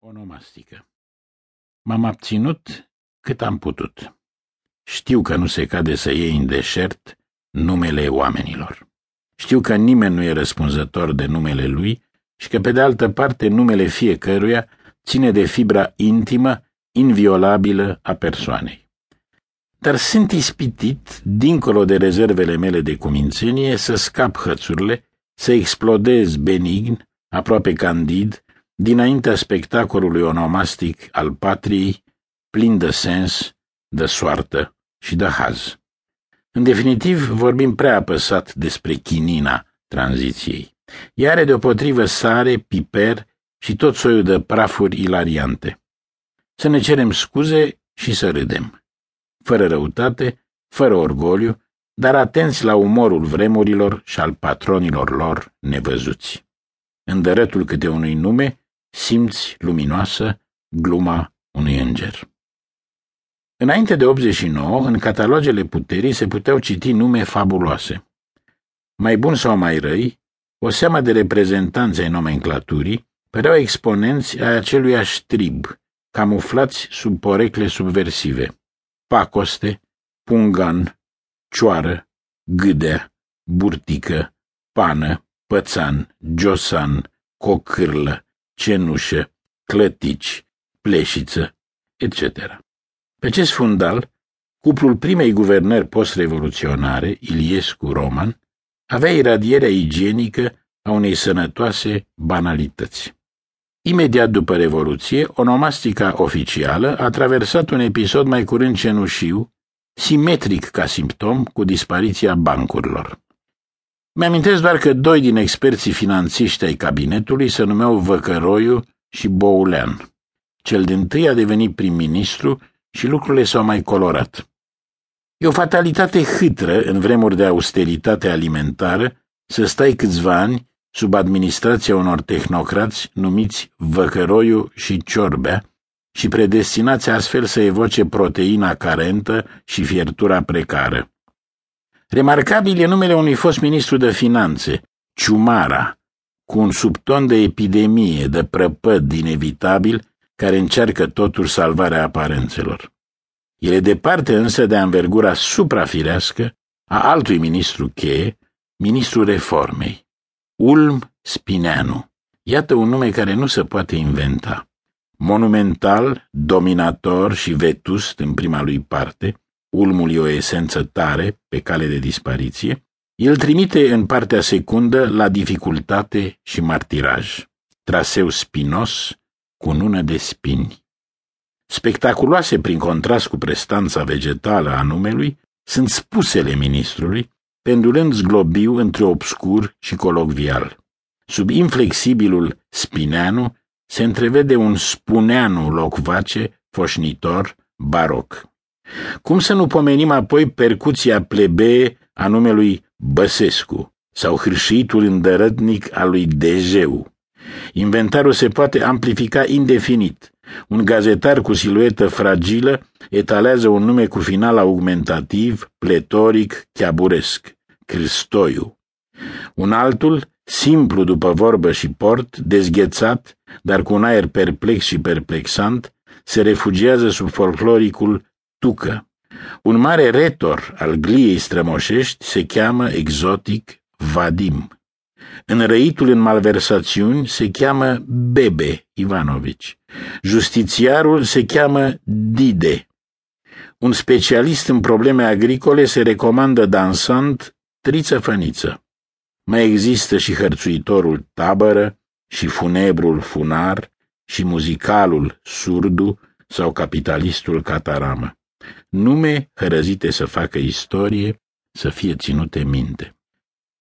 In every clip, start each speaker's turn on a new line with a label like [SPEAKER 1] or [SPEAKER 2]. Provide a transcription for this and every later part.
[SPEAKER 1] Onomastică M-am abținut cât am putut. Știu că nu se cade să iei în deșert numele oamenilor. Știu că nimeni nu e răspunzător de numele lui și că, pe de altă parte, numele fiecăruia ține de fibra intimă, inviolabilă a persoanei. Dar sunt ispitit, dincolo de rezervele mele de cumințenie, să scap hățurile, să explodez benign, aproape candid, dinaintea spectacolului onomastic al patriei, plin de sens, de soartă și de haz. În definitiv, vorbim prea apăsat despre chinina tranziției. Ea are deopotrivă sare, piper și tot soiul de prafuri ilariante. Să ne cerem scuze și să râdem. Fără răutate, fără orgoliu, dar atenți la umorul vremurilor și al patronilor lor nevăzuți. În dărătul câte unui nume, simți luminoasă gluma unui înger. Înainte de 89, în catalogele puterii se puteau citi nume fabuloase. Mai bun sau mai răi, o seamă de reprezentanți ai nomenclaturii păreau exponenți ai aceluiași trib, camuflați sub porecle subversive. Pacoste, pungan, cioară, gâdea, burtică, pană, pățan, josan, cocârlă, cenușă, clătici, pleșiță, etc. Pe acest fundal, cuplul primei guvernări post-revoluționare, Iliescu-Roman, avea iradierea igienică a unei sănătoase banalități. Imediat după Revoluție, onomastica oficială a traversat un episod mai curând cenușiu, simetric ca simptom cu dispariția bancurilor. Mi-amintesc doar că doi din experții finanțiști ai cabinetului se numeau Văcăroiu și Boulean. Cel din tâi a devenit prim-ministru și lucrurile s-au mai colorat. E o fatalitate hâtră în vremuri de austeritate alimentară să stai câțiva ani sub administrația unor tehnocrați numiți Văcăroiu și Ciorbea și predestinați astfel să evoce proteina carentă și fiertura precară. Remarcabil e numele unui fost ministru de finanțe, Ciumara, cu un subton de epidemie, de prăpăd inevitabil, care încearcă totuși salvarea aparențelor. El e departe însă de anvergura suprafirească a altui ministru cheie, ministrul reformei, Ulm Spineanu. Iată un nume care nu se poate inventa. Monumental, dominator și vetust în prima lui parte, ulmul e o esență tare, pe cale de dispariție, el trimite în partea secundă la dificultate și martiraj. Traseu spinos, cu nună de spini. Spectaculoase prin contrast cu prestanța vegetală a numelui, sunt spusele ministrului, pendulând zglobiu între obscur și colocvial. Sub inflexibilul spineanu se întrevede un spuneanu locvace, foșnitor, baroc. Cum să nu pomenim apoi percuția plebee a numelui Băsescu sau hârșitul îndărătnic al lui Dejeu? Inventarul se poate amplifica indefinit. Un gazetar cu siluetă fragilă etalează un nume cu final augmentativ, pletoric, chiaburesc, Cristoiu. Un altul, simplu după vorbă și port, dezghețat, dar cu un aer perplex și perplexant, se refugiază sub folcloricul Tucă. Un mare retor al gliei strămoșești se cheamă exotic Vadim. Înrăitul în malversațiuni se cheamă Bebe Ivanovici. Justițiarul se cheamă Dide. Un specialist în probleme agricole se recomandă dansant Triță Făniță. Mai există și hărțuitorul tabără, și funebrul funar, și muzicalul surdu sau capitalistul cataramă nume hărăzite să facă istorie, să fie ținute minte.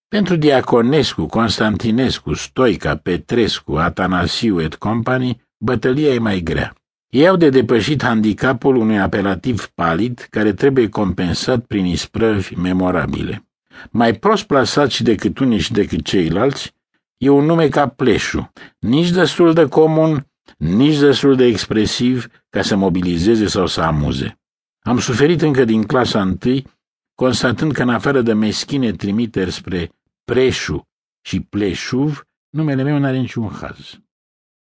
[SPEAKER 1] Pentru Diaconescu, Constantinescu, Stoica, Petrescu, Atanasiu et company, bătălia e mai grea. Ei au de depășit handicapul unui apelativ palid care trebuie compensat prin isprăvi memorabile. Mai prost plasat și decât unii și decât ceilalți, e un nume ca Pleșu, nici destul de comun, nici destul de expresiv ca să mobilizeze sau să amuze. Am suferit încă din clasa întâi, constatând că în afară de meschine trimiteri spre Preșu și Pleșuv, numele meu n-are niciun haz.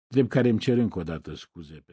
[SPEAKER 1] drept care îmi cer încă o dată scuze